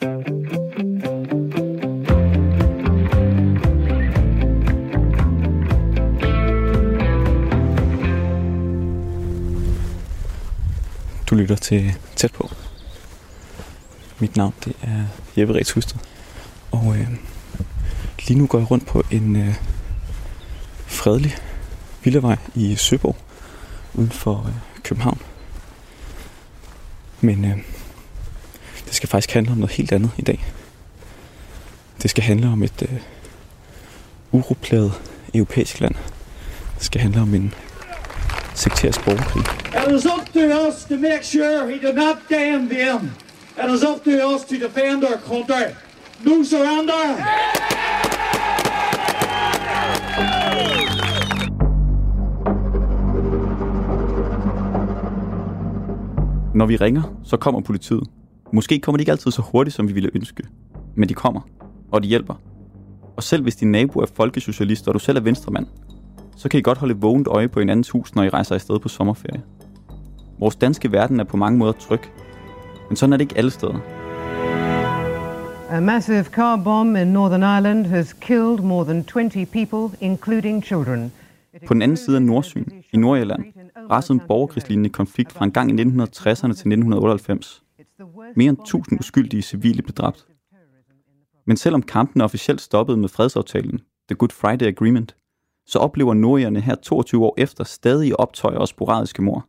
Du lytter til Tæt på. Mit navn det er Jeppe Rets Husted. Og øh, lige nu går jeg rundt på en øh, fredelig villavej i Søborg uden for øh, København. Men øh, det skal faktisk handle om noget helt andet i dag. Det skal handle om et øh, uroplaget europæisk land. Det skal handle om en sekterisk borgerkrig. It is up to us to make sure he did not die in vain. It is up to us to defend our country. No surrender! Når vi ringer, så kommer politiet. Måske kommer de ikke altid så hurtigt, som vi ville ønske. Men de kommer, og de hjælper. Og selv hvis din nabo er folkesocialist, og du selv er venstremand, så kan I godt holde vågent øje på hinandens hus, når I rejser afsted på sommerferie. Vores danske verden er på mange måder tryg. Men sådan er det ikke alle steder. A massive car bomb in Northern Ireland has killed more than 20 people, including children. På den anden side af Nordsyn, i Nordjylland, rasede en borgerkrigslignende konflikt fra en gang i 1960'erne til 1998. Mere end 1000 uskyldige civile blev dræbt. Men selvom kampen officielt stoppede med fredsaftalen, The Good Friday Agreement, så oplever nordjerne her 22 år efter stadig optøjer og sporadiske mor.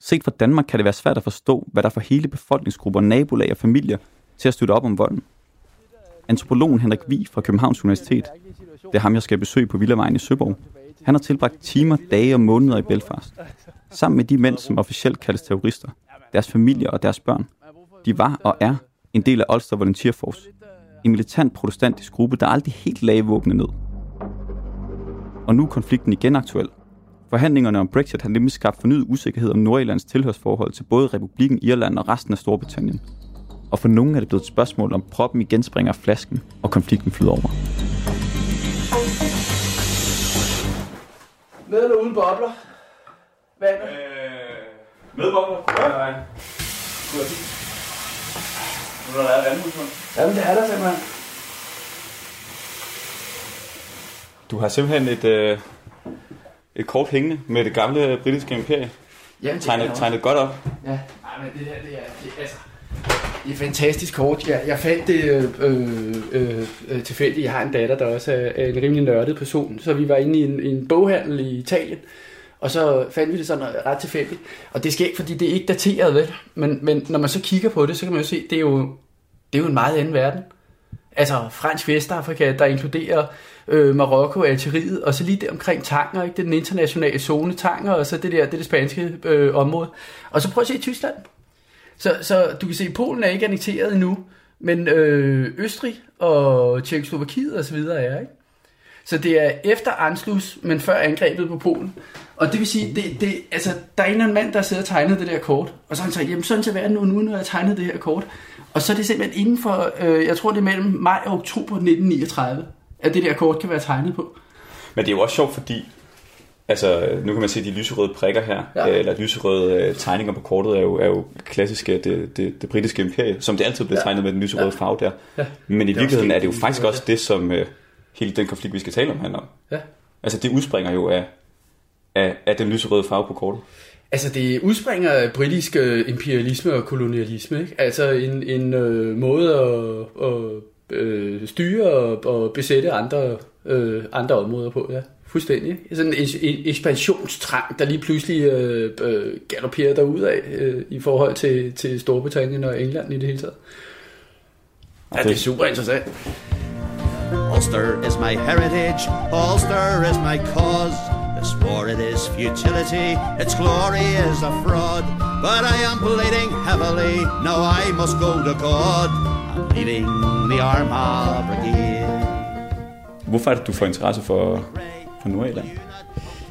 Set fra Danmark kan det være svært at forstå, hvad der får hele befolkningsgrupper, nabolag og familier til at støtte op om volden. Antropologen Henrik Vi fra Københavns Universitet, det er ham, jeg skal besøge på Villavejen i Søborg, han har tilbragt timer, dage og måneder i Belfast. Sammen med de mænd, som officielt kaldes terrorister, deres familier og deres børn. De var og er en del af Ulster Volunteer Force. En militant protestantisk gruppe, der aldrig helt lagde våbne ned. Og nu er konflikten igen aktuel. Forhandlingerne om Brexit har nemlig skabt fornyet usikkerhed om Nordirlands tilhørsforhold til både Republiken Irland og resten af Storbritannien. Og for nogen er det blevet et spørgsmål om proppen igen springer af flasken, og konflikten flyder over. Med eller uden bobler? Vandet? Øh, med bobler? Ja. Nej. Nu er der vandhus, Jamen, det er der simpelthen. Du har simpelthen et, øh, et kort hængende med det gamle britiske imperie. Jamen, det Tegnet, er tegnet godt op. Ja, Ej, men det her, det er, det, altså, det er fantastisk kort. Jeg, jeg fandt det øh, øh, øh, øh, tilfældigt. Jeg har en datter, der også er, en rimelig nørdet person. Så vi var inde i en, i en boghandel i Italien, og så fandt vi det sådan ret tilfældigt. Og det sker ikke, fordi det er ikke dateret, vel? Men, men når man så kigger på det, så kan man jo se, det er jo, det er jo en meget anden verden. Altså fransk Vestafrika, der inkluderer øh, Marokko, Algeriet, og så lige der omkring Tanger, ikke? Det er den internationale zone Tanger, og så det der, det, er det spanske øh, område. Og så prøv at se Tyskland. Så, så du kan se, at Polen er ikke annekteret endnu, men øh, Østrig og Tjekkoslovakiet og så videre er, ikke? Så det er efter Anschluss, men før angrebet på Polen. Og det vil sige, det, det, altså, der er en eller anden mand, der sidder og tegner det der kort. Og så har han sagt, jamen sådan til verden nu, nu, når jeg tegnet det her kort. Og så er det simpelthen inden for, øh, jeg tror det er mellem maj og oktober 1939, at det der kort kan være tegnet på. Men det er jo også sjovt, fordi altså, nu kan man se de lyserøde prikker her, Ja. ja. eller lyserøde øh, tegninger på kortet, er jo, er jo klassiske det, det, det britiske imperie, som det altid blev Ja. tegnet med den lyserøde Ja. farve der. Ja. Men i virkeligheden er det jo faktisk også det, som øh, hele den konflikt, vi skal tale om, handler om. Ja. Altså det udspringer jo af, af, af den lyserøde farve på kortet. Altså det udspringer af britisk øh, imperialisme og kolonialisme, ikke? Altså en, en øh, måde at, at øh, styre og, og besætte andre, øh, andre områder på, ja. Fuldstændig. Sådan en, en ekspansionstrang, der lige pludselig øh, øh, galopperer derud af øh, i forhold til, til Storbritannien og England i det hele taget. Ja, det er super interessant. Ulster is my heritage, Ulster is my cause. The sport it is futility, its glory is a fraud. But I am bleeding heavily, now I must go to God. I'm leading the Armagh Brigade. Hvorfor er det, du får interesse for, for Nordirland?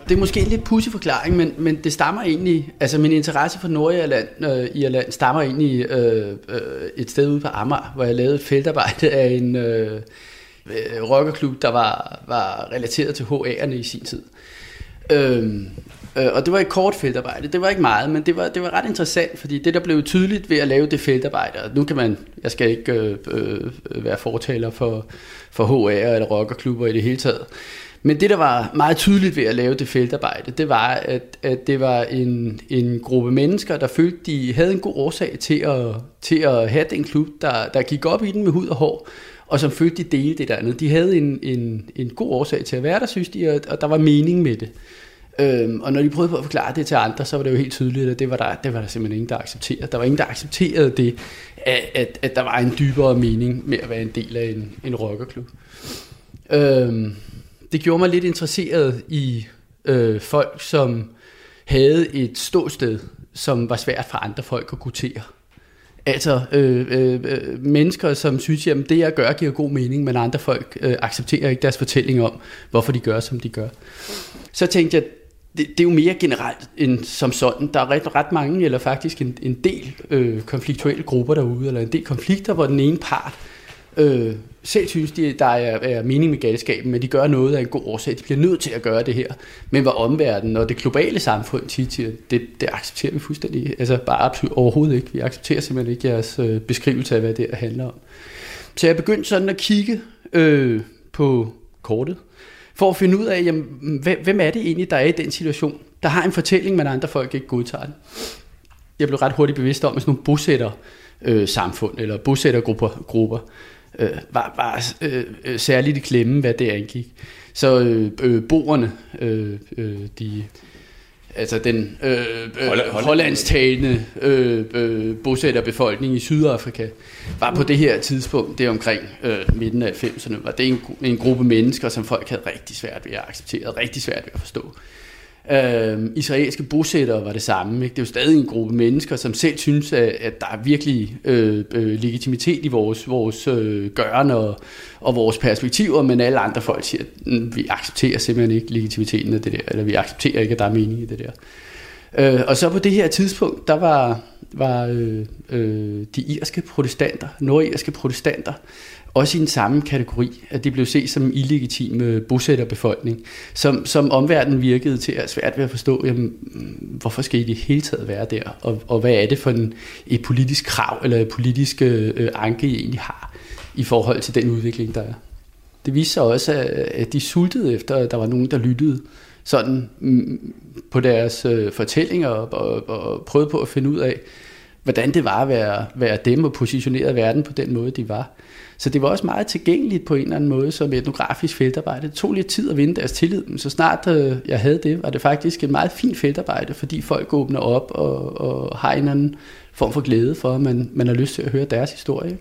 Det er måske en lidt pudsig forklaring, men, men det stammer egentlig, altså min interesse for Nordirland øh, Irland stammer egentlig øh, øh, et sted ude på Amager, hvor jeg lavede et feltarbejde af en øh, øh, rockerklub, der var, var relateret til HA'erne i sin tid. Øhm, Øh, og det var et kort feltarbejde. Det var ikke meget, men det var, det var ret interessant, fordi det, der blev tydeligt ved at lave det feltarbejde, og nu kan man, jeg skal ikke øh, øh, være fortaler for, for HA'er eller rockerklubber i det hele taget, men det, der var meget tydeligt ved at lave det feltarbejde, det var, at, at det var en, en gruppe mennesker, der følte, de havde en god årsag til at, til at have den klub, der, der gik op i den med hud og hår, og som følte, de delte det der andet. De havde en, en, en god årsag til at være der, synes de, og, og der var mening med det. Øhm, og når de prøvede på at forklare det til andre, så var det jo helt tydeligt, at det var der, det var der simpelthen ingen, der accepterede. Der var ingen, der accepterede det, at, at, at der var en dybere mening med at være en del af en, en rockerklub. Øhm, det gjorde mig lidt interesseret i øh, folk, som havde et ståsted, som var svært for andre folk at gutere. Altså øh, øh, øh, mennesker, som synes, at det jeg gør giver god mening, men andre folk øh, accepterer ikke deres fortælling om, hvorfor de gør, som de gør. Så tænkte jeg, det, det er jo mere generelt end som sådan. Der er ret, ret mange, eller faktisk en, en del øh, konfliktuelle grupper derude, eller en del konflikter, hvor den ene part øh, selv synes, de, der er, er mening med galskaben, men de gør noget af en god årsag. De bliver nødt til at gøre det her. Men hvor omverdenen og det globale samfund tit siger, det, det accepterer vi fuldstændig. Altså bare absolut overhovedet ikke. Vi accepterer simpelthen ikke jeres øh, beskrivelse af, hvad det handler om. Så jeg begyndte sådan at kigge øh, på kortet, for at finde ud af, jamen, hvem er det egentlig, der er i den situation, der har en fortælling, men andre folk ikke godtager den. Jeg blev ret hurtigt bevidst om, at sådan nogle bosætter øh, samfund, eller bosættergrupper, grupper, øh, var, var øh, øh, særligt i klemme, hvad det angik. Så øh, øh, boerne, øh, øh, de, altså den øh, øh, hollandstalende øh, øh, bosætterbefolkning i Sydafrika, var på det her tidspunkt, det er omkring øh, midten af 90'erne, var det en, en gruppe mennesker, som folk havde rigtig svært ved at acceptere, rigtig svært ved at forstå. Øh, israelske bosættere var det samme. Ikke? Det er jo stadig en gruppe mennesker, som selv synes, at, at der er virkelig øh, øh, legitimitet i vores, vores øh, gøren og, og vores perspektiver, men alle andre folk siger, at vi accepterer simpelthen ikke legitimiteten af det der, eller vi accepterer ikke, at der er mening i det der. Øh, og så på det her tidspunkt, der var, var øh, øh, de irske protestanter, nordirske protestanter, også i den samme kategori, at de blev set som en illegitim bosætterbefolkning, som, som omverdenen virkede til at svært ved at forstå, jamen, mm, hvorfor skal I det hele taget være der, og, og hvad er det for en, et politisk krav eller et politisk øh, anke, I egentlig har i forhold til den udvikling, der er. Det viste sig også, at de sultede efter, at der var nogen, der lyttede sådan mm, på deres øh, fortællinger og, og, og prøvede på at finde ud af, hvordan det var at være, være dem og positionere verden på den måde, de var. Så det var også meget tilgængeligt på en eller anden måde som etnografisk feltarbejde. Det tog lidt tid at vinde deres tillid, men så snart øh, jeg havde det, var det faktisk et meget fint feltarbejde, fordi folk åbner op og, og har en anden form for glæde for, at man, man har lyst til at høre deres historie.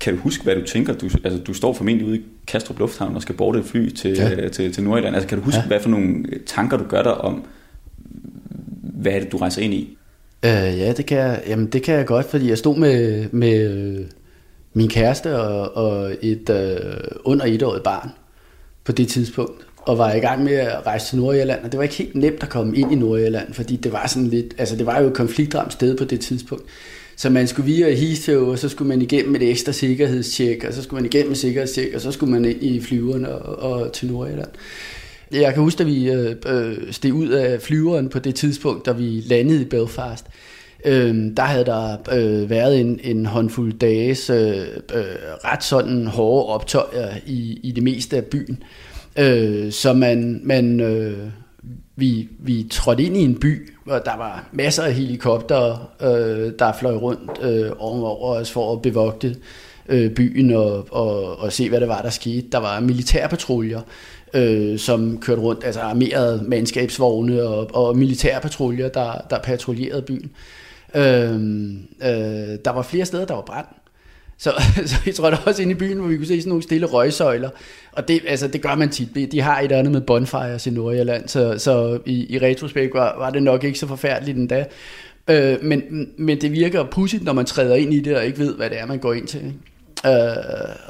Kan du huske, hvad du tænker? Du, altså, du står formentlig ude i Kastrup Lufthavn og skal borte et fly til, ja. til, til Nordjylland. Altså, kan du huske, ja. hvad for nogle tanker du gør dig om, hvad er det, du rejser ind i? Øh, ja, det kan, jeg, jamen, det kan jeg godt, fordi jeg stod med, med øh, min kæreste og, og et øh, under etårigt barn på det tidspunkt, og var i gang med at rejse til Nordjylland, og det var ikke helt nemt at komme ind i Nordjylland, fordi det var sådan lidt, altså det var jo et konfliktramt sted på det tidspunkt. Så man skulle via Heathrow, og så skulle man igennem et ekstra sikkerhedstjek, og så skulle man igennem et sikkerhedstjek, og så skulle man ind i flyveren og, og til Nordjylland. Jeg kan huske, at vi øh, øh, steg ud af flyveren på det tidspunkt, da vi landede i Belfast. Øh, der havde der øh, været en, en håndfuld dages øh, øh, ret sådan hårde optøjer i, i det meste af byen. Øh, så man, man øh, vi, vi trådte ind i en by, hvor der var masser af helikopter, øh, der fløj rundt øh, over os for at bevogte øh, byen og, og, og se, hvad det var, der skete. Der var militærpatruljer, øh, som kørte rundt, altså armerede mandskabsvogne og, og militærpatruljer, der, der patruljerede byen. Øh, øh, der var flere steder, der var brand. Så, så jeg tror, der også inde i byen, hvor vi kunne se sådan nogle stille røgsøjler. Og det, altså, det gør man tit. De har et andet med bonfires i Nordjylland, så, så i, i retrospekt var, var det nok ikke så forfærdeligt endda. Øh, men, men det virker pudsigt, når man træder ind i det og ikke ved, hvad det er, man går ind til. Ikke? Øh,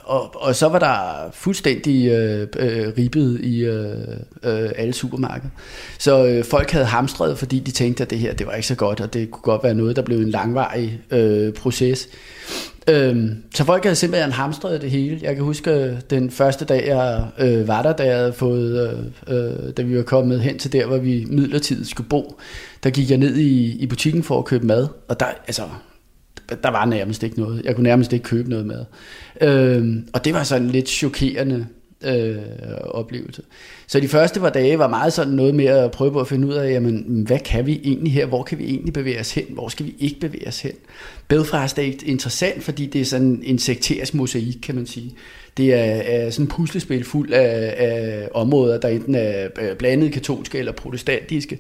og, og så var der fuldstændig øh, øh, ribbet i øh, øh, alle supermarkeder. Så øh, folk havde hamstret, fordi de tænkte, at det her det var ikke så godt, og det kunne godt være noget, der blev en langvarig øh, proces. Øh, så folk havde simpelthen hamstret det hele. Jeg kan huske øh, den første dag, jeg øh, var der, da, jeg havde fået, øh, øh, da vi var kommet hen til der, hvor vi midlertidigt skulle bo. Der gik jeg ned i, i butikken for at købe mad, og der, altså, der var nærmest ikke noget. Jeg kunne nærmest ikke købe noget mad. Øh, og det var sådan en lidt chokerende øh, oplevelse. Så de første par dage var meget sådan noget med at prøve på at finde ud af, jamen, hvad kan vi egentlig her? Hvor kan vi egentlig bevæge os hen? Hvor skal vi ikke bevæge os hen? Belfast er interessant, fordi det er sådan en sekterisk mosaik, kan man sige. Det er, er sådan et puslespil fuld af, af områder, der enten er blandet katolske eller protestantiske.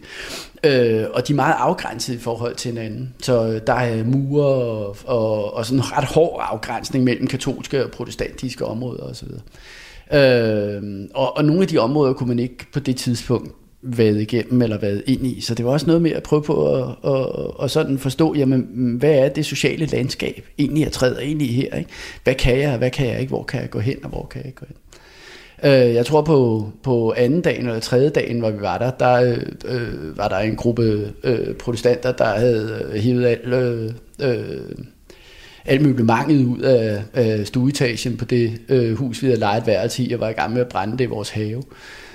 Øh, og de er meget afgrænset i forhold til hinanden. Så øh, der er mure og, og, og sådan en ret hård afgrænsning mellem katolske og protestantiske områder osv. Øh, og, og nogle af de områder kunne man ikke på det tidspunkt været igennem eller været ind i. Så det var også noget med at prøve på at, at, at sådan forstå, jamen, hvad er det sociale landskab egentlig, jeg træder ind i her? Ikke? Hvad kan jeg, hvad kan jeg ikke? Hvor kan jeg gå hen, og hvor kan jeg ikke gå hen? Øh, jeg tror på, på anden dagen eller tredje dagen, hvor vi var der, der øh, var der en gruppe øh, protestanter, der havde øh, hivet alt, øh, øh alt møblemanget ud af, øh, stueetagen på det øh, hus, vi havde lejet værelse i, og var i gang med at brænde det i vores have.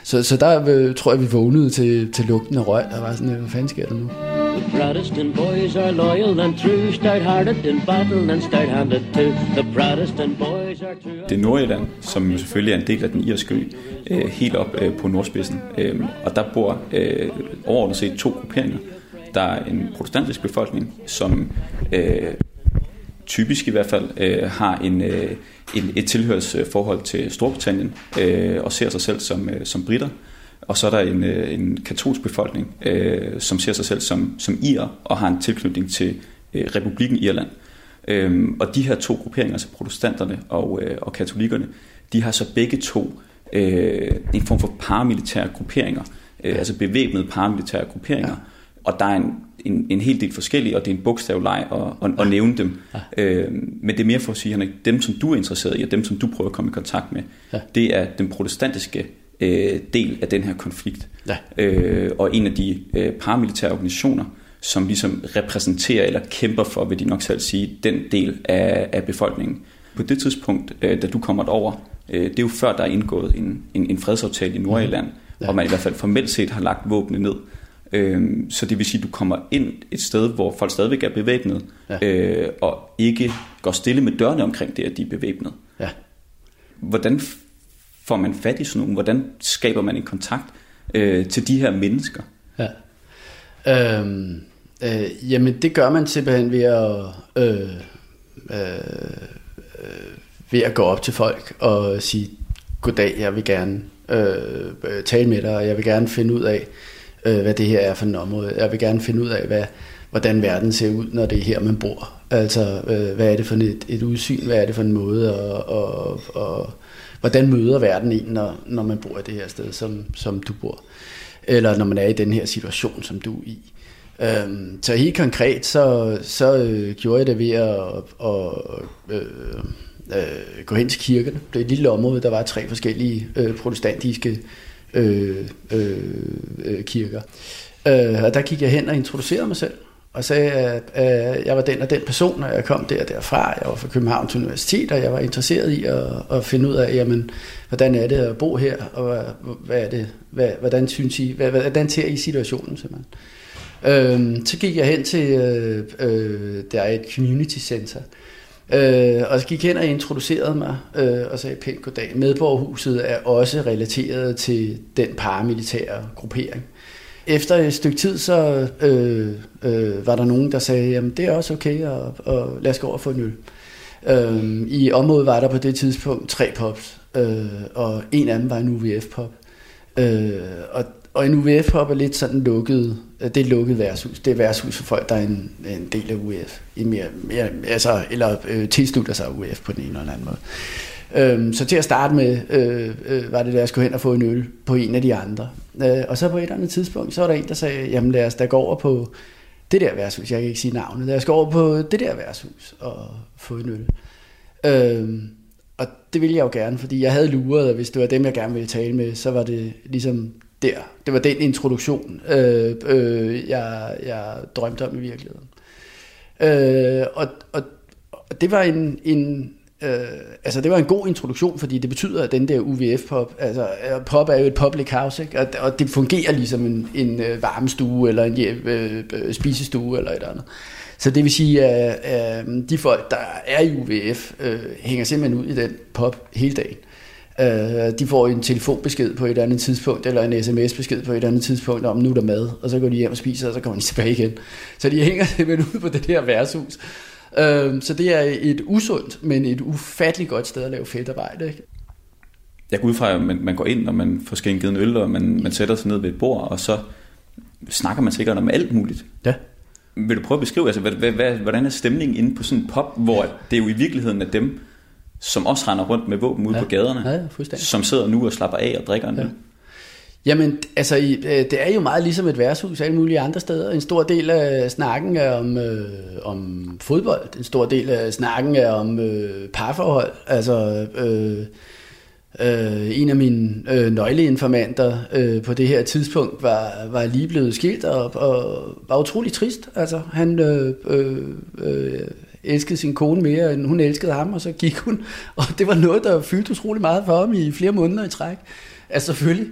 Så, så der øh, tror jeg, vi vågnede til, til lugten af røg. Der var sådan, hvad fanden sker der nu? The Protestant boys are loyal and true, stout-hearted in battle and stout-handed too. The Protestant boys are true. Det er Nordjylland, som selvfølgelig er en del af den irske ø, øh, helt op øh, på nordspidsen. Øh, og der bor øh, overordnet set to grupperinger. Der er en protestantisk befolkning, som øh, typisk i hvert fald øh, har en, øh, en, et tilhørsforhold til Storbritannien øh, og ser sig selv som, øh, som britter. Og så er der en, øh, en katolsk befolkning, øh, som ser sig selv som, som irer og har en tilknytning til øh, republikken Irland. Øh, og de her to grupperinger, altså protestanterne og, øh, og katolikkerne, de har så begge to øh, en form for paramilitære grupperinger, øh, altså bevæbnede paramilitære grupperinger. Ja. Og der er en en, en hel del forskellige, og det er en bogstavleg at, at, at nævne dem. Ja. Øh, men det er mere for at sige, at dem, som du er interesseret i, og dem, som du prøver at komme i kontakt med, ja. det er den protestantiske øh, del af den her konflikt. Ja. Øh, og en af de øh, paramilitære organisationer, som ligesom repræsenterer eller kæmper for, vil de nok selv sige, den del af, af befolkningen. På det tidspunkt, øh, da du kommer over, øh, det er jo før, der er indgået en, en, en fredsaftale i Nordjylland, mm. ja. og man i hvert fald formelt set har lagt våbne ned. Øhm, så det vil sige, at du kommer ind et sted, hvor folk stadigvæk er bevæbnet, ja. øh, og ikke går stille med dørene omkring det, at de er bevæbnet. Ja. Hvordan får man fat i sådan nogen? Hvordan skaber man en kontakt øh, til de her mennesker? Ja. Øhm, øh, jamen, det gør man simpelthen ved at, øh, øh, øh, ved at gå op til folk og sige, goddag, jeg vil gerne øh, tale med dig, og jeg vil gerne finde ud af, øh, Øh, hvad det her er for en område. Jeg vil gerne finde ud af, hvad, hvordan verden ser ud, når det er her, man bor. Altså, øh, hvad er det for et, et udsyn, hvad er det for en måde, og, og, og hvordan møder verden en, når, når man bor i det her sted, som, som du bor. Eller når man er i den her situation, som du er i. Øhm, så helt konkret, så, så øh, gjorde jeg det ved at, at øh, øh, gå hen til kirken. Det er et lille område, der var tre forskellige øh, protestantiske Øh, øh, øh, kirker. Øh, og der gik jeg hen og introducerede mig selv, og sagde, at, at jeg var den og den person, og jeg kom der og derfra. Jeg var fra Københavns Universitet, og jeg var interesseret i at, at finde ud af, jamen, hvordan er det at bo her, og hvad er det, hvad, hvordan synes I, hvad, hvordan ser I situationen simpelthen. Øh, så gik jeg hen til, øh, øh, der er et community center, Øh, Øh, og så gik hen og introducerede mig øh, og sagde pænt goddag. Medborgerhuset er også relateret til den paramilitære gruppering. Efter et stykke tid, så øh, øh, var der nogen, der sagde, jamen det er også okay, og, og lad os gå over få en øl. Øh, I området var der på det tidspunkt tre pops, øh, og en af dem var en UVF-pop. Øh, og og en UVF-hop er lidt sådan lukket, øh, det er lukket værtshus. Det er værtshus for folk, der er en, en del af UF. I mere, mere, altså, eller øh, tilslutter sig UF på den ene eller anden måde. Øhm, så til at starte med, øh, øh, var det der, jeg skulle hen og få en øl på en af de andre. Øh, og så på et eller andet tidspunkt, så var der en, der sagde, jamen lad os da gå over på det der værtshus. Jeg kan ikke sige navnet. Lad os gå over på det der værtshus og få en øl. Øh, og det ville jeg jo gerne, fordi jeg havde luret, at hvis det var dem, jeg gerne ville tale med, så var det ligesom der. Det var den introduktion, øh, øh, jeg, jeg drømte om i virkeligheden. Øh, og, og, og det var en, en øh, altså det var en god introduktion, fordi det betyder, at den der UVF-pop, altså øh, pop er jo et public house, ikke? Og, og det fungerer ligesom en, en øh, varmestue, eller en øh, øh, spisestue, eller et andet. Så det vil sige, at øh, de folk, der er i UVF, øh, hænger simpelthen ud i den pop hele dagen. Øh, de får en telefonbesked på et andet tidspunkt, eller en sms-besked på et andet tidspunkt, om nu er der mad, og så går de hjem og spiser, og så kommer de tilbage igen. Så de hænger simpelthen ud på det her værtshus. Øh, så det er et usundt, men et ufatteligt godt sted at lave fedtarbejde. Ikke? Jeg går ud fra, at man, man går ind, og man får skænket en øl, og man, man sætter sig ned ved et bord, og så snakker man sikkert om alt muligt. Ja. Vil du prøve at beskrive, altså, hvad, hvad, hvordan er stemningen inde på sådan en pop, hvor det jo i virkeligheden er dem, som også render rundt med våben ude ja. på gaderne, ja, som sidder nu og slapper af og drikker en ja. Jamen, altså, det er jo meget ligesom et værtshus alle mulige andre steder. En stor del af snakken er om, øh, om fodbold. En stor del af snakken er om øh, parforhold. Altså, øh, øh, en af mine øh, nøgleinformanter øh, på det her tidspunkt var, var lige blevet skilt og, og var utrolig trist. Altså, han øh, øh, øh, elskede sin kone mere, end hun elskede ham, og så gik hun. Og det var noget, der fyldte utrolig meget for ham i flere måneder i træk. Altså selvfølgelig.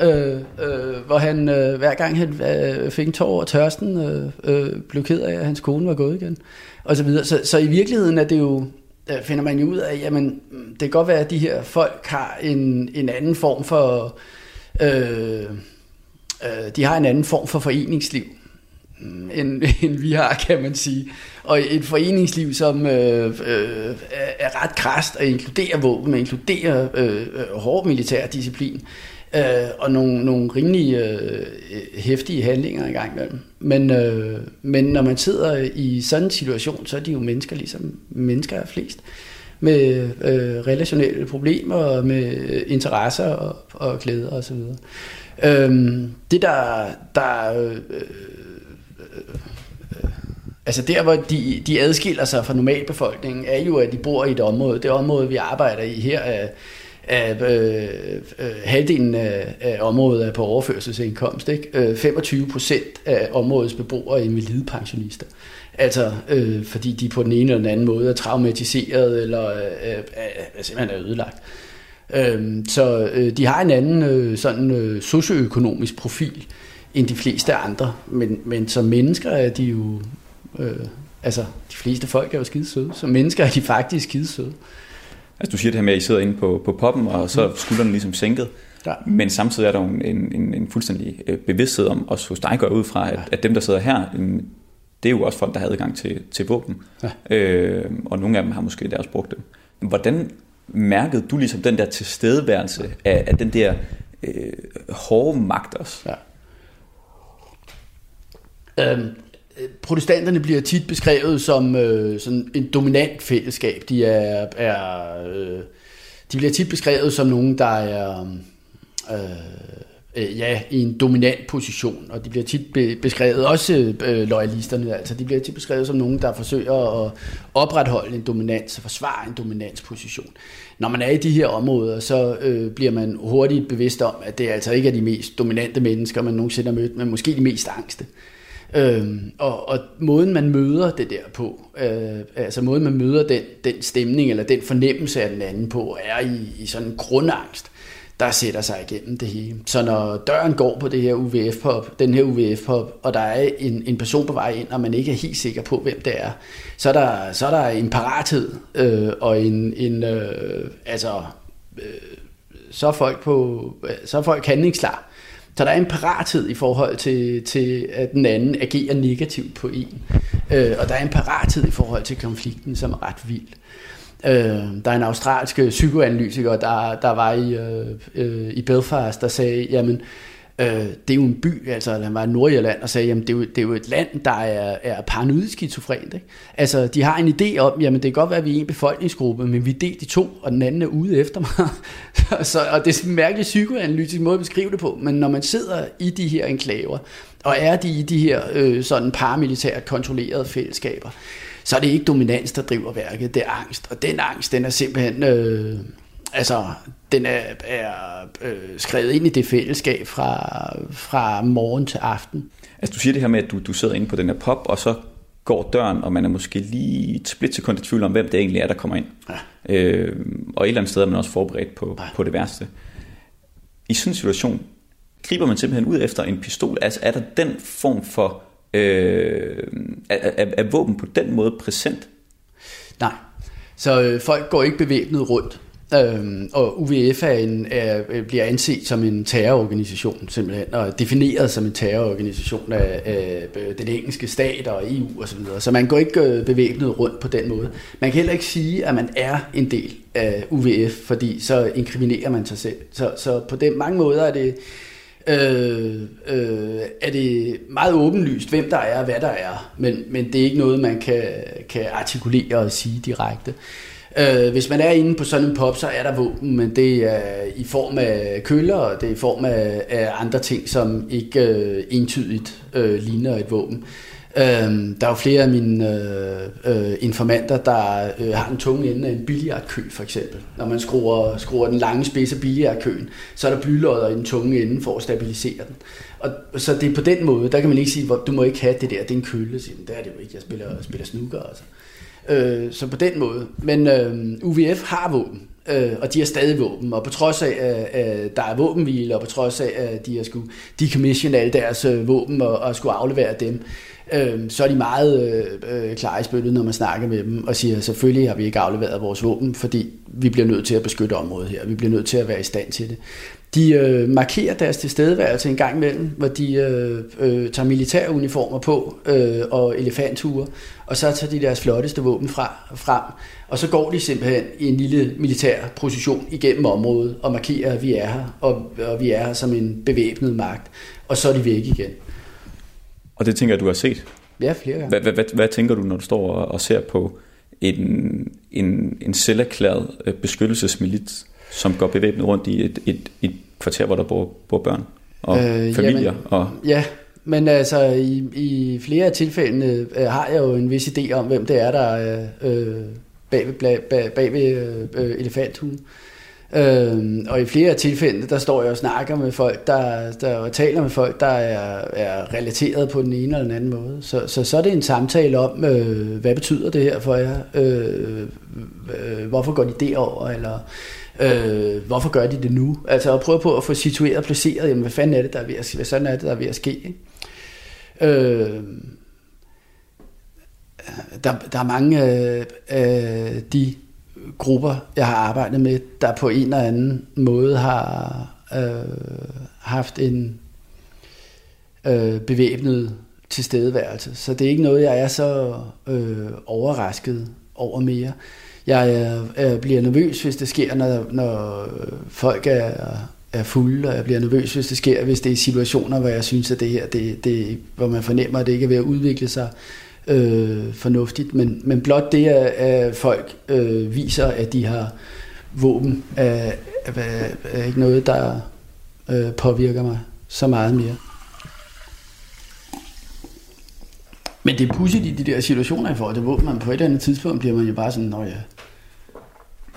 Øh, øh, hvor han øh, hver gang han øh, fik en tår over tørsten, øh, øh, blev ked af, at hans kone var gået igen. Og så, videre. så, så i virkeligheden er det jo, øh, finder man jo ud af, jamen det kan godt være, at de her folk har en, en anden form for, øh, øh, de har en anden form for foreningsliv, end, end vi har, kan man sige. Og et foreningsliv, som øh, øh, er ret krast og inkluderer våben, og inkluderer øh, hård militær disciplin øh, og nogle, nogle rimelig øh, hæftige handlinger i gang imellem. Men, øh, men når man sidder i sådan en situation, så er de jo mennesker, ligesom mennesker er flest, med øh, relationelle problemer, med interesser og, og glæder osv. Øhm, det der, der øh, altså der hvor de, de adskiller sig fra normalbefolkningen, er jo at de bor i et område. Det område vi arbejder i her er af øh, øh, halvdelen af, af området er på overførselsindkomst. Ikke? Øh, 25 procent af områdets beboere er invalidepensionister. Altså øh, fordi de på den ene eller den anden måde er traumatiseret eller øh, øh er, simpelthen er ødelagt. Øh, så øh, de har en anden øh, sådan øh, socioøkonomisk profil end de fleste andre, men, men som mennesker er de jo, øh, altså de fleste folk er jo skide søde, som mennesker er de faktisk skide søde. Altså du siger det her med, at I sidder inde på, på poppen, og så er skuldrene ligesom sænket. Ja. Men samtidig er der jo en, en, en fuldstændig øh, bevidsthed om, også hos dig går ud fra, at, ja. at dem, der sidder her, det er jo også folk, der har adgang til, til våben. Ja. Øh, og nogle af dem har måske også brugt dem. Hvordan mærkede du ligesom den der tilstedeværelse af, af den der øh, hårde magt også? Ja. Øhm, protestanterne bliver tit beskrevet som øh, sådan en dominant fællesskab. De er, er øh, de bliver tit beskrevet som nogen, der er øh, øh, ja, i en dominant position, og de bliver tit be, beskrevet, også øh, loyalisterne, altså de bliver tit beskrevet som nogen, der forsøger at opretholde en dominans og forsvare en dominansposition. Når man er i de her områder, så øh, bliver man hurtigt bevidst om, at det altså ikke er de mest dominante mennesker, man nogensinde har mødt, men måske de mest angste. Øhm, og, og måden man møder det der på, øh, altså måden man møder den, den stemning eller den fornemmelse af den anden på, er i, i sådan en grundangst, der sætter sig igennem det hele. Så når døren går på det her UVF-pop, den her UVF-pop, og der er en, en person på vej ind, og man ikke er helt sikker på, hvem det er, så er der, så er der en parathed øh, og en, en øh, altså, øh, så er folk på, øh, så er folk handlingsklar så der er en parathed i forhold til, til at den anden agerer negativt på en. Øh, og der er en parathed i forhold til konflikten, som er ret vild. Øh, der er en australsk psykoanalytiker, der, der var i, øh, øh, i Belfast, der sagde, jamen, Øh, øh, det er jo en by, altså han var i Nordjylland og sagde, jamen det er jo, det er jo et land, der er, er paranoid skizofrent. Ikke? Altså de har en idé om, jamen det kan godt være, at vi er en befolkningsgruppe, men vi er delt i to, og den anden er ude efter mig. så, og det er en mærkelig psykoanalytisk måde at beskrive det på, men når man sidder i de her enklaver, og er de i de her øh, sådan paramilitært kontrollerede fællesskaber, så er det ikke dominans, der driver værket, det er angst. Og den angst, den er simpelthen, øh, altså, den er, er øh, skrevet ind i det fællesskab fra, fra morgen til aften. Altså du siger det her med, at du, du sidder inde på den her pop, og så går døren, og man er måske lige et splitsekund i tvivl om, hvem det egentlig er, der kommer ind. Ja. Øh, og et eller andet sted er man også forberedt på, ja. på det værste. I sådan en situation, griber man simpelthen ud efter en pistol? Altså er der den form for, øh, er, er, er våben på den måde præsent? Nej, så øh, folk går ikke bevæbnet rundt. Øhm, og UVF er en, er, øh, bliver anset som en terrororganisation simpelthen, og defineret som en terrororganisation af, af øh, den engelske stat og EU osv. Så, videre. så man går ikke øh, bevæbnet rundt på den måde. Man kan heller ikke sige, at man er en del af UVF, fordi så inkriminerer man sig selv. Så, så på den mange måder er det, øh, øh, er det meget åbenlyst, hvem der er og hvad der er, men, men det er ikke noget, man kan, kan artikulere og sige direkte. Øh, Øh, hvis man er inde på sådan en pop, så er der våben, men det er i form af køller, og det er i form af, af andre ting, som ikke øh, entydigt øh, ligner et våben. Øh, der er jo flere af mine øh, øh, informanter, der øh, har en tunge ende af en billiardkø, for eksempel. Når man skruer, skruer den lange spids af billiardkøen, så er der blylodder i den tunge ende for at stabilisere den. Og, så det er på den måde, der kan man ikke sige, du må ikke have det der, det er en kølle. Så, det er det jo ikke, jeg spiller, spiller snooker. Altså. Øh, Øh, så på den måde. Men øh, UVF har våben, øh, og de har stadig våben. Og på trods af, at der er våbenhvile, og på trods af, at de har skulle decommission alle deres øh, våben og, og skulle aflevere dem, øh, så er de meget øh, øh, klare i spillet, når man snakker med dem, og siger, selvfølgelig har vi ikke afleveret vores våben, fordi vi bliver nødt til at beskytte området her. Vi bliver nødt til at være i stand til det. De øh, markerer deres tilstedeværelse en gang imellem, hvor de øh, øh, tager militære uniformer på øh, og elefantture, og så tager de deres flotteste våben fra, frem, og så går de simpelthen i en lille militær position igennem området og markerer, at vi er her, og, og vi er her som en bevæbnet magt, og så er de væk igen. Og det tænker jeg, du har set? Ja, flere gange. Hvad, hvad, hvad, tænker du, når du står og ser på en, en, en selverklæret øh, beskyttelsesmilit, som går bevæbnet rundt i et, et, et kvarter, hvor der bor, bor børn og øh, familier? Jamen, og... Ja, men altså i, i flere af tilfældene øh, har jeg jo en vis idé om, hvem det er, der er øh, bag ved, bag, bag ved øh, elefanthunden. Øh, Øhm, og i flere tilfælde, der står jeg og snakker med folk, der, der taler med folk, der er, er relateret på den ene eller den anden måde. Så, så, så er det en samtale om, øh, hvad betyder det her for jer? Øh, øh, hvorfor går de derover eller øh, hvorfor gør de det nu? Altså at prøve på at få situeret og placeret, jamen, hvad fanden er det, der er ved at, hvad sådan er det, der er ved at ske? Ikke? Øh, der, der er mange af øh, de grupper, jeg har arbejdet med, der på en eller anden måde har øh, haft en øh, bevæbnet tilstedeværelse. Så det er ikke noget, jeg er så øh, overrasket over mere. Jeg øh, bliver nervøs, hvis det sker, når, når folk er, er fulde, og jeg bliver nervøs, hvis det sker, hvis det er situationer, hvor jeg synes, at det her, det, det, hvor man fornemmer, at det ikke er ved at udvikle sig øh, fornuftigt. Men, men blot det, at, at folk øh, viser, at de har våben, er, er, er ikke noget, der øh, påvirker mig så meget mere. Men det er pudsigt i de der situationer i forhold til våben, man på et eller andet tidspunkt bliver man jo bare sådan, nå ja.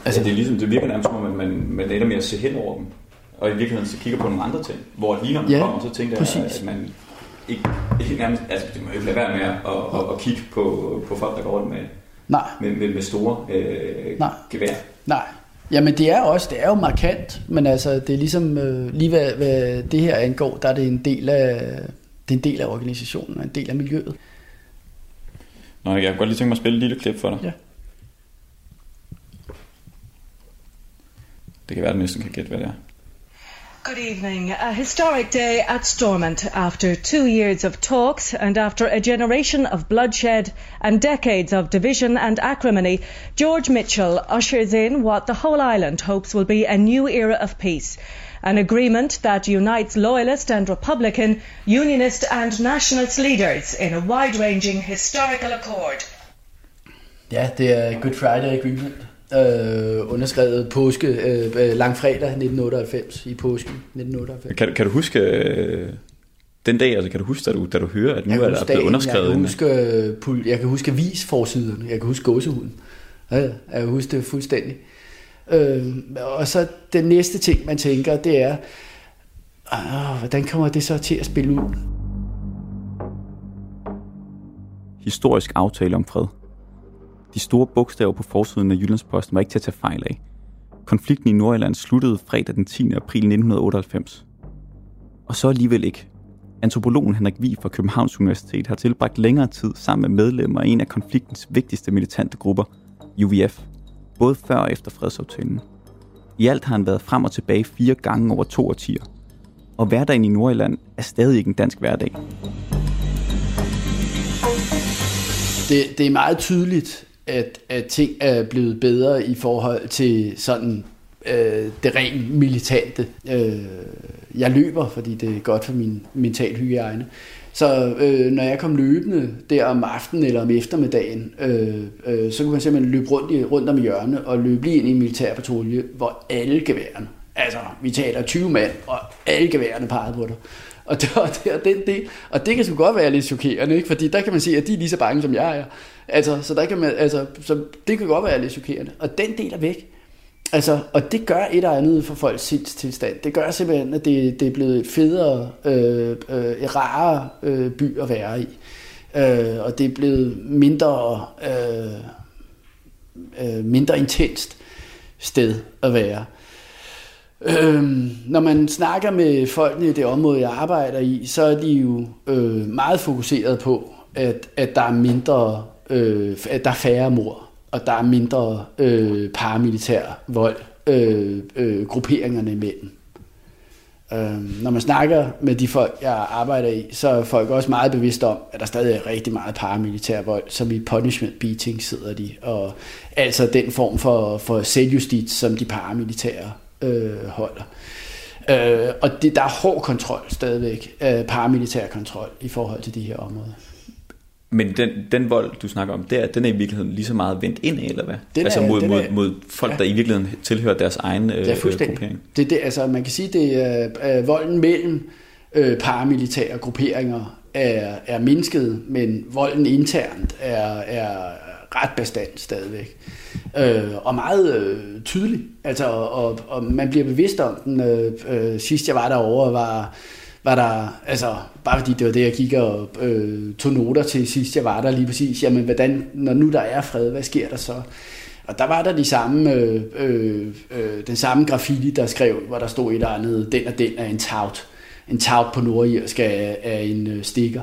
Altså, det, er ligesom, det virker nærmest som om, man, man ender med at se hen over dem. Og i virkeligheden så kigger på nogle andre ting. Hvor lige når man ja, kommer, så tænker præcis. jeg, at man ikke, ikke nærmest, altså det må jo ikke lade være med at, at, at, at kigge på, på folk, der går rundt med, Nej. med, med, med store øh, Nej. gevær. Nej. Jamen det er også, det er jo markant, men altså det er ligesom, øh, lige hvad, hvad det her angår, der er det en del af, det er en del af organisationen, og en del af miljøet. Nå, jeg kan godt lige tænke mig at spille et lille klip for dig. Ja. Det kan være, at du næsten kan gætte, hvad det er. Good evening. A historic day at Stormont after two years of talks and after a generation of bloodshed and decades of division and acrimony, George Mitchell ushers in what the whole island hopes will be a new era of peace. An agreement that unites Loyalist and Republican, Unionist and Nationalist leaders in a wide ranging historical accord. Ja, det er Good Friday Agreement. Øh, underskrevet påske, øh, langfredag 1998, i påsken 1998. Kan, kan du huske, øh, den dag, altså kan du huske, da du, da du hører, at nu er der huske blevet underskrevet? Jeg kan huske, øh, pul- jeg kan huske avisforsiderne. Jeg kan huske gåsehuden. Ja, jeg kan huske det fuldstændig. Øh, og så den næste ting, man tænker, det er, øh, hvordan kommer det så til at spille ud? historisk aftale om fred. De store bogstaver på forsiden af Jyllandsposten var ikke til at tage fejl af. Konflikten i Nordjylland sluttede fredag den 10. april 1998. Og så alligevel ikke. Antropologen Henrik Vi fra Københavns Universitet har tilbragt længere tid sammen med medlemmer af en af konfliktens vigtigste militante grupper, UVF, både før og efter fredsaftalen. I alt har han været frem og tilbage fire gange over to årtier. Og hverdagen i Nordjylland er stadig ikke en dansk hverdag. det, det er meget tydeligt, at, at ting er blevet bedre i forhold til sådan øh, det rent militante. Øh, jeg løber, fordi det er godt for min mental hygiejne. Så øh, når jeg kom løbende der om aftenen eller om eftermiddagen, øh, øh, så kunne man simpelthen løbe rundt, i, rundt om hjørnet og løbe lige ind i en militærpatrulje, hvor alle geværerne, altså vi taler 20 mand, og alle geværerne pegede på dig. Og det, og, det, og, den det, og det kan sgu godt være lidt chokerende, ikke? fordi der kan man sige, at de er lige så bange, som jeg er. Altså, så, der kan man, altså, så det kan godt være lidt chokerende. Og den del er væk. Altså, og det gør et eller andet for folks sindstilstand. Det gør simpelthen, at det, det er blevet et federe, øh, øh, rarere øh, by at være i. Øh, og det er blevet mindre, øh, øh, mindre intenst sted at være. Øhm, når man snakker med folkene i det område, jeg arbejder i, så er de jo øh, meget fokuseret på, at, at der er mindre, øh, at der er færre mor, og der er mindre øh, paramilitær vold øh, øh, grupperingerne imellem. Øh, når man snakker med de folk, jeg arbejder i, så er folk også meget bevidste om, at der stadig er rigtig meget paramilitær vold, som i punishment beating sidder de, og altså den form for, for selvjustits, som de paramilitære øh, holder. Øh, og det, der er hård kontrol stadigvæk, øh, paramilitær kontrol i forhold til de her områder. Men den, den vold, du snakker om der, den er i virkeligheden lige så meget vendt ind, eller hvad? Den er- altså mod, den mod, er- mod folk, ja. der i virkeligheden tilhører deres egen øh, Det fuldstændig. gruppering. Det, det, altså, man kan sige, det er øh, volden mellem øh, paramilitære grupperinger er, er mindsket, men volden internt er, er ret bestandt stadigvæk. Øh, og meget øh, tydelig. Altså, og, og man bliver bevidst om den. Øh, øh, sidst jeg var derovre, var, var der, altså, bare fordi det var det, jeg gik og øh, tog noter til sidst jeg var der lige præcis, jamen, hvordan, når nu der er fred, hvad sker der så? Og der var der de samme, øh, øh, øh, den samme graffiti, der skrev, hvor der stod et eller andet, den og den er en taut. En taut på nordirsk er, er en øh, stikker.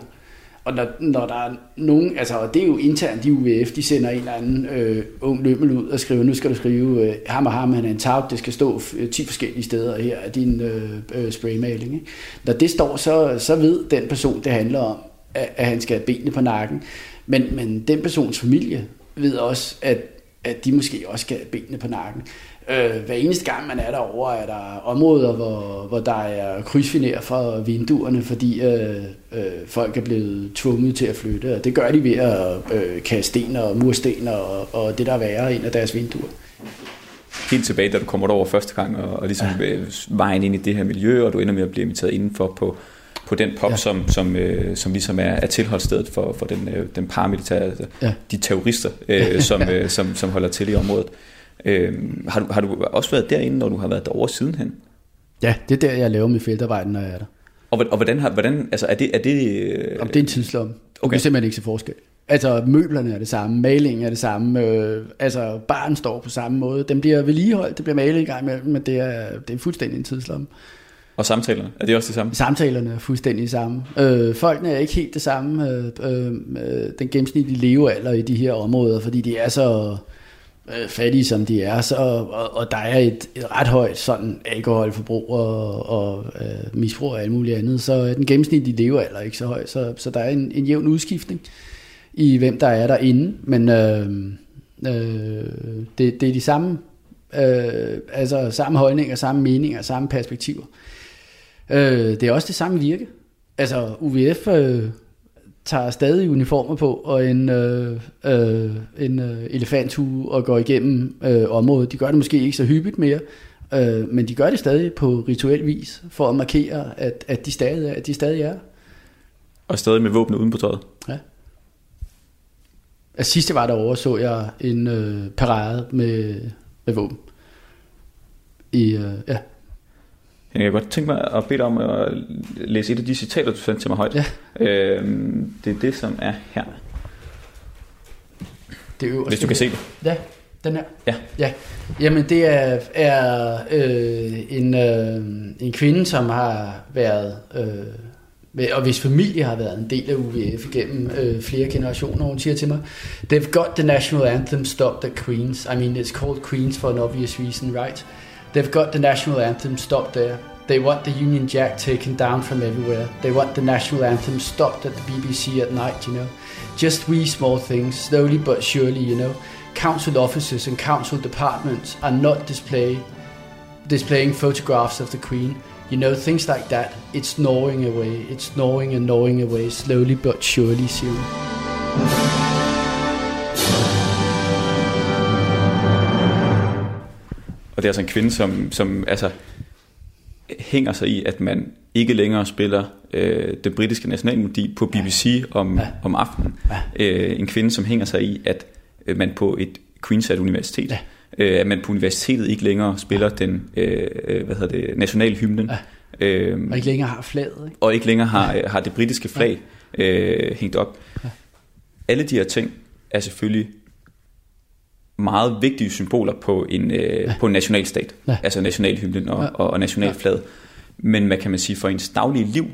Og når, når der er nogen, altså og det er jo internt i UVF, de sender en eller anden øh, ung lømmel ud og skriver, nu skal du skrive, øh, ham og ham, han er en tab, det skal stå 10 øh, forskellige steder, her af din øh, øh, spraymaling. Ikke? Når det står, så, så ved den person, det handler om, at, at han skal have benene på nakken. Men, men den persons familie ved også, at, at de måske også skal have benene på nakken. Øh, hver eneste gang man er derovre, er der områder, hvor, hvor der er krydsfiner for vinduerne, fordi øh, øh, folk er blevet tvunget til at flytte. Og det gør de ved at øh, kaste sten og mursten og, og det, der er værre ind af deres vinduer. Helt tilbage, da du kommer derover første gang, og, og ligesom ja. vejen ind i det her miljø, og du ender med at blive inviteret indenfor på, på den pop. Ja. som, som, øh, som ligesom er, er tilholdsstedet for, for den, øh, den paramilitære, altså Ja. de terrorister, øh, som, øh, som, som holder til i området. Øh, har, du, har du også været derinde, når du har været derovre sidenhen? Ja, det er der, jeg laver mit feltarbejde, når jeg er der. Og, og hvordan, har, hvordan altså er det, er det øh, Om det er en tidslomme. Du Okay. kan simpelthen ikke se forskel. Altså, møblerne er det samme, malingen er det samme, øh, altså, baren står på samme måde. Den bliver vedligeholdt, det bliver malet en gang imellem, men det er, det er fuldstændig en tidslomme. og samtalerne, er det også det samme? Samtalerne er fuldstændig samme. Øh, folkene er ikke helt det samme. Øh, øh, øh, den gennemsnitlige levealder i de her områder, fordi de er så øh, Øh, fattige, som de er, så, og, og der er et, et ret højt sådan alkoholforbrug og, og øh, misbrug og alt muligt andet, så øh, er den gennemsnitlige levealder ikke så høj, så, så der er en, en jævn udskiftning i, hvem der er derinde, men øh, øh, det, det er de samme, øh, altså samme holdninger, samme meninger, samme perspektiver. Øh, det er også det samme virke. Altså UVF øh, tager stadig uniformer på og en, øh, øh, en øh, elefanthue og går igennem øh, området. De gør det måske ikke så hyppigt mere, øh, men de gør det stadig på rituel vis for at markere, at, at, de, stadig er, at de stadig er. Og stadig med våben uden på tøjet. Ja. Altså, sidste var derovre, så jeg en øh, parade med, med våben. I, øh, ja. Jeg kan godt tænke mig at bede dig om at læse et af de citater, du sendte til mig højt. Ja. Øhm, det er det, som er her. Det øverste. Hvis du kan se det. Ja, den her. Ja. ja. Jamen det er, er øh, en, øh, en kvinde, som har været, øh, og hvis familie har været en del af UVF gennem øh, flere generationer. Hun siger til mig, They've got the national anthem stopped at Queens. I mean, it's called Queens for an obvious reason, right? They've got the national anthem stopped there. They want the Union Jack taken down from everywhere. They want the national anthem stopped at the BBC at night, you know. Just wee small things, slowly but surely, you know. Council offices and council departments are not display, displaying photographs of the Queen. You know, things like that. It's gnawing away. It's gnawing and gnawing away, slowly but surely, siger Og det er altså en kvinde, som, som altså, hænger sig i, at man ikke længere spiller øh, den britiske nationalmelodi på BBC ja. om, Ja. om aftenen. Ja. Øh, en kvinde, som hænger sig i, at øh, man på et Queen's Universitet, Ja. øh, at man på universitetet ikke længere spiller den øh, øh, hvad hedder det, nationale hymnen, Ja. øh, Og ikke længere har flaget, ikke? og ikke længere har, har det britiske flag øh, hængt op. Alle de her ting er selvfølgelig meget vigtige symboler på en, øh, på en nationalstat, Ja. altså nationalhymnen og, Ja. og, og nationalflaget. Men hvad kan man sige, for ens daglige liv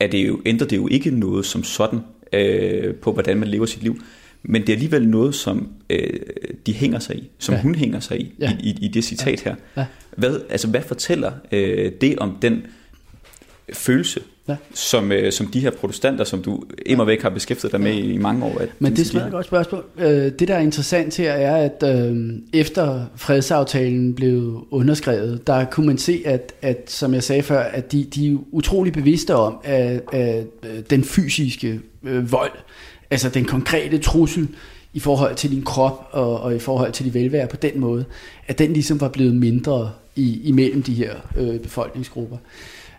er det jo, ændrer det jo ikke noget som sådan øh, på, hvordan man lever sit liv. Men det er alligevel noget, som øh, de hænger sig i, som Ja. hun hænger sig i, Ja. i, i, i det citat her. Ja. Hvad, altså, hvad fortæller øh, det om den følelse, Ja. som, øh, som de her protestanter, som du immer væk har beskæftiget dig med i, i mange år. At Men det er de et godt spørgsmål. Øh, det, der er interessant her, er, at øh, efter fredsaftalen blev underskrevet, der kunne man se, at, at som jeg sagde før, at de, de er utrolig bevidste om, at, at øh, den fysiske øh, vold, altså den konkrete trussel i forhold til din krop og, og i forhold til dit velvære på den måde, at den ligesom var blevet mindre i, imellem de her øh, befolkningsgrupper.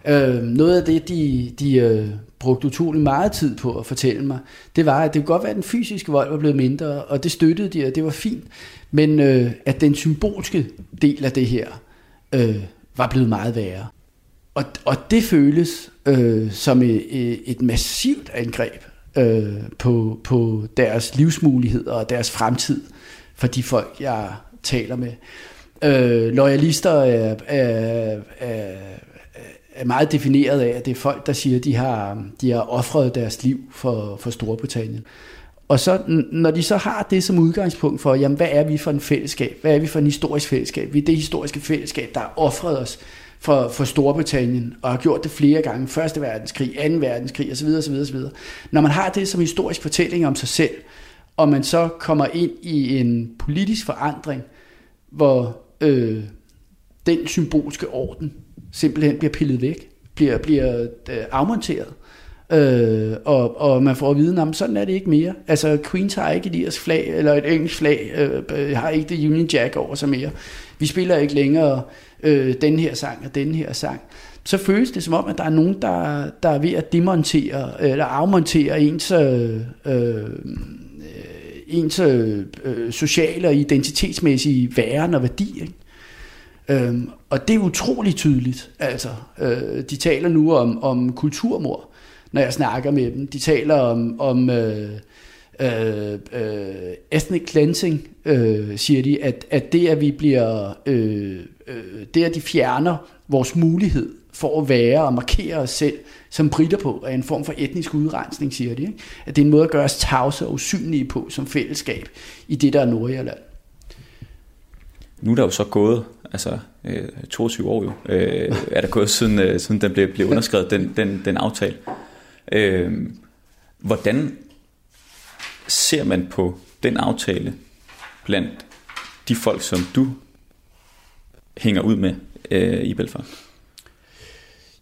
Øh, noget af det, de, de øh, brugte utrolig meget tid på at fortælle mig, det var, at det kunne godt være, at den fysiske vold var blevet mindre, og det støttede de, og det var fint, men øh, at den symbolske del af det her øh, var blevet meget værre. Og, og det føles øh, som et, et massivt angreb øh, på, på deres livsmuligheder og deres fremtid for de folk, jeg taler med. Øh, loyalister er, er, er, er meget defineret af, at det er folk, der siger, at de har, de har offret deres liv for, for Storbritannien. Og så, når de så har det som udgangspunkt for, jamen, hvad er vi for en fællesskab? Hvad er vi for en historisk fællesskab? Vi er det historiske fællesskab, der har offret os for, for Storbritannien, og har gjort det flere gange. Første verdenskrig, anden verdenskrig osv. osv., osv. Når man har det som historisk fortælling om sig selv, og man så kommer ind i en politisk forandring, hvor øh, den symbolske orden simpelthen bliver pillet væk, bliver, bliver øh, afmonteret, øh, og, og man får at vide, at sådan er det ikke mere. Altså, Queens har ikke et irsk flag, eller et engelsk flag, øh, har ikke det Union Jack over sig mere. Vi spiller ikke længere øh, den her sang og den her sang. Så føles det som om, at der er nogen, der, der er ved at demontere, eller afmontere ens, øh, øh, øh ens øh, øh, sociale og identitetsmæssige væren og værdi. Ikke? Øhm, og det er utroligt tydeligt. Altså, øh, de taler nu om, om kulturmord, når jeg snakker med dem. De taler om, om øh, øh, øh, ethnic cleansing, øh, siger de, at, at det, at vi bliver, øh, øh, det, at de fjerner vores mulighed for at være og markere os selv som britter på, er en form for etnisk udrensning, siger de. Ikke? At det er en måde at gøre os tavse og usynlige på som fællesskab i det, der er Nordjylland. Nu er der jo så gået, altså øh, 22 år jo, øh, er der gået siden, øh, siden den blev, blev underskrevet, den, den, den aftale. Øh, hvordan ser man på den aftale blandt de folk, som du hænger ud med øh, i Belfast?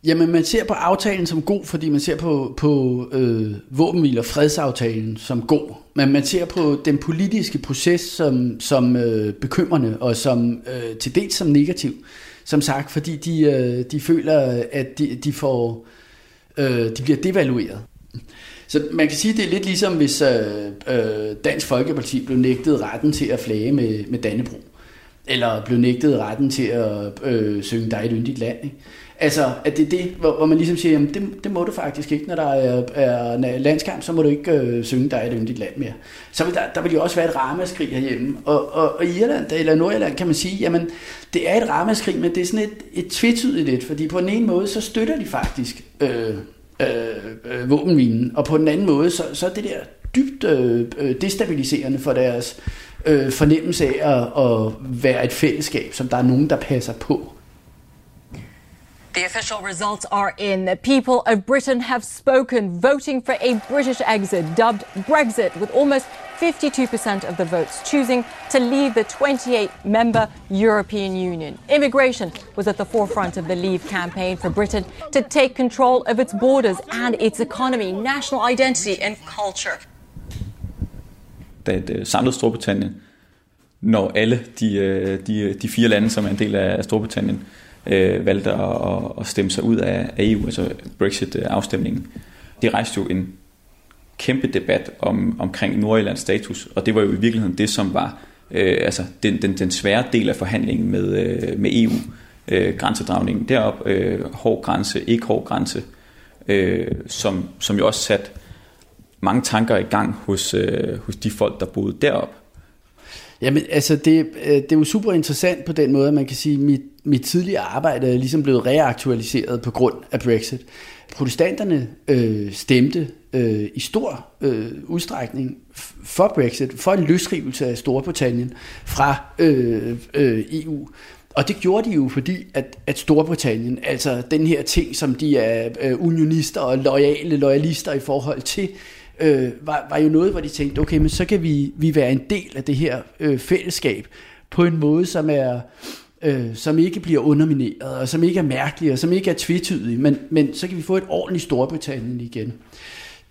Jamen, man ser på aftalen som god, fordi man ser på, på øh, våbenhvile og fredsaftalen som god. Men man ser på den politiske proces som, som øh, bekymrende og som øh, til dels som negativ. Som sagt, fordi de, øh, de føler, at de, de får øh, de bliver devalueret. Så man kan sige, at det er lidt ligesom, hvis øh, øh, Dansk Folkeparti blev nægtet retten til at flage med, med Dannebro. Eller blev nægtet retten til at øh, synge dig et yndigt land. Ikke? Altså, at det er det, hvor, hvor man ligesom siger, jamen det, det må du faktisk ikke, når der er, er landskamp, så må du ikke øh, synge dig et yndigt land mere. Så vil der, der vil jo også være et ramaskrig herhjemme. Og, og, og i Irland, eller Nordirland kan man sige, jamen det er et ramaskrig, men det er sådan et, et tvetydigt lidt, fordi på den ene måde, så støtter de faktisk øh, øh, øh, våbenvinen, og på den anden måde, så, så er det der dybt øh, øh destabiliserende for deres øh, fornemmelse af at, at være et fællesskab, som der er nogen, der passer på. The official results are in. The people of Britain have spoken, voting for a British exit, dubbed Brexit, with almost 52% of the votes choosing to leave the 28 member European Union. Immigration was at the forefront of the Leave campaign for Britain to take control of its borders and its economy, national identity, and culture. Storbritannien, når alle de, øh, de, de fire lande, som er en del af Storbritannien, øh, valgte at, at stemme sig ud af EU, altså Brexit-afstemningen. Det rejste jo en kæmpe debat om, omkring Nordjyllands status, og det var jo i virkeligheden det, som var øh, altså den, den, den svære del af forhandlingen med, øh, med EU. Øh, grænsedragningen derop, øh, hård grænse, ikke hård grænse, øh, som, som jo også satte mange tanker i gang hos, øh, hos de folk, der boede derop. Jamen, altså, det, øh, det er jo super interessant på den måde, at man kan sige, at mit, mit tidligere arbejde er ligesom blevet reaktualiseret på grund af Brexit. Protestanterne øh, stemte øh, i stor øh, udstrækning for Brexit, for en løsrivelse af Storbritannien fra øh, øh, EU. Og det gjorde de jo, fordi at, at Storbritannien, altså den her ting, som de er øh, unionister og loyale loyalister i forhold til, øh, var, var jo noget, hvor de tænkte, okay, men så kan vi, vi være en del af det her øh, fællesskab på en måde, som er øh, som ikke bliver undermineret, og som ikke er mærkelig, og som ikke er tvetydig, men, men så kan vi få et ordentligt Storbritannien igen.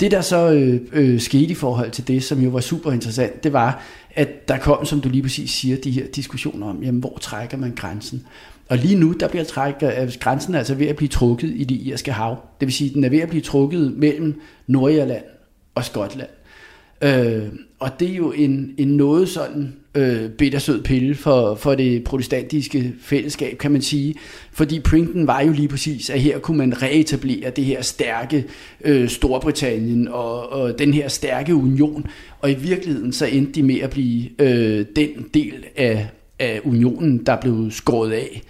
Det, der så øh, øh, skete i forhold til det, som jo var super interessant, det var, at der kom, som du lige præcis siger, de her diskussioner om, jamen, hvor trækker man grænsen? Og lige nu, der bliver trækker, øh, grænsen altså ved at blive trukket i det irske hav. Det vil sige, den er ved at blive trukket mellem Nordirland og Skotland. Øh, og det er jo en, en noget sådan øh, bittersød pille for, for det protestantiske fællesskab, kan man sige. Fordi printen var jo lige præcis, at her kunne man reetablere det her stærke øh, Storbritannien og, og den her stærke union. Og i virkeligheden så endte de med at blive øh, den del af, af unionen, der blev skåret af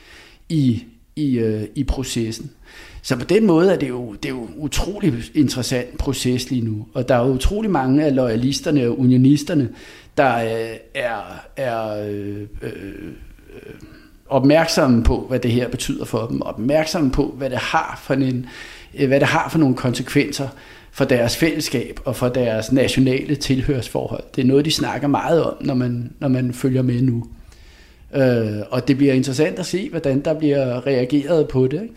i, i, øh, i processen. Så på den måde er det jo, det er jo utrolig interessant proces lige nu. Og der er jo utrolig mange af loyalisterne og unionisterne, der øh, er, er øh, øh, opmærksomme på, hvad det her betyder for dem, opmærksomme på, hvad det har for, en, øh, hvad det har for nogle konsekvenser for deres fællesskab og for deres nationale tilhørsforhold. Det er noget, de snakker meget om, når man, når man følger med nu. Øh, og det bliver interessant at se, hvordan der bliver reageret på det. Ikke?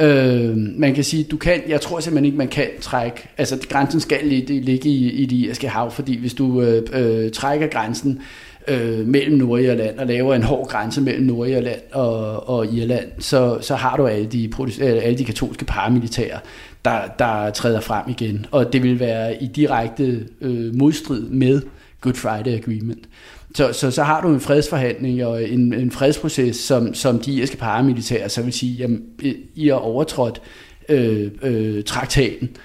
Øh, man kan sige, du kan, jeg tror simpelthen ikke, man kan trække, altså grænsen skal ligge i, i det irske hav, fordi hvis du øh, øh, trækker grænsen øh, mellem Nordirland og laver en hård grænse mellem Nordirland og, og Irland, så, så har du alle de, øh, alle de katolske paramilitære, der, der træder frem igen, og det vil være i direkte øh, modstrid med Good Friday Agreement. Så, så, så har du en fredsforhandling og en, en fredsproces, som, som de irske paramilitære så vil sige, jamen, I har overtrådt øh, øh, traktaten.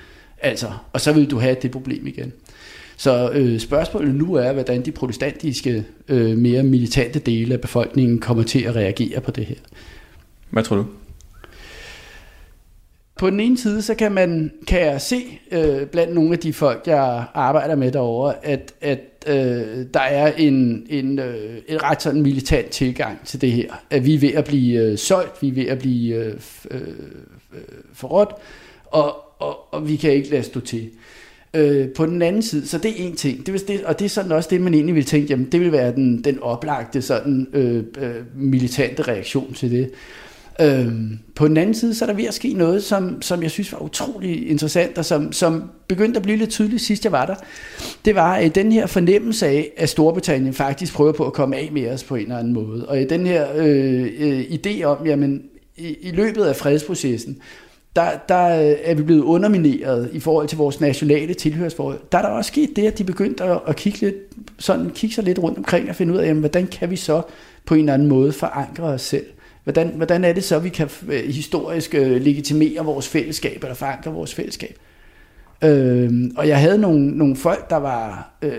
Altså, og så vil du have det problem igen. Så øh, spørgsmålet nu er, hvordan de protestantiske, øh, mere militante dele af befolkningen kommer til at reagere på det her. Hvad tror du? På den ene side, så kan man kan jeg se øh, blandt nogle af de folk, jeg arbejder med derovre, at, at øh, der er en, en, øh, en ret sådan militant tilgang til det her. At vi er ved at blive øh, solgt, vi er ved at blive øh, øh, øh, forrådt, og, og, og vi kan ikke lade stå til. Øh, på den anden side, så det er en ting, det, det, og det er sådan også det, man egentlig vil tænke, jamen det vil være den, den oplagte sådan øh, øh, militante reaktion til det. Øhm, på den anden side, så er der ved at ske noget, som, som jeg synes var utrolig interessant, og som, som begyndte at blive lidt tydeligt sidst jeg var der. Det var øh, den her fornemmelse af, at Storbritannien faktisk prøver på at komme af med os på en eller anden måde. Og i den her øh, øh, idé om, jamen i, i løbet af fredsprocessen, der, der øh, er vi blevet undermineret i forhold til vores nationale tilhørsforhold. Der er der også sket det, at de begyndte at, at kigge, lidt, sådan, kigge sig lidt rundt omkring og finde ud af, jamen, hvordan kan vi så på en eller anden måde forankre os selv. Hvordan, hvordan er det så, vi kan øh, historisk øh, legitimere vores fællesskab, eller forankre vores fællesskab? Øh, og jeg havde nogle, nogle folk, der var øh,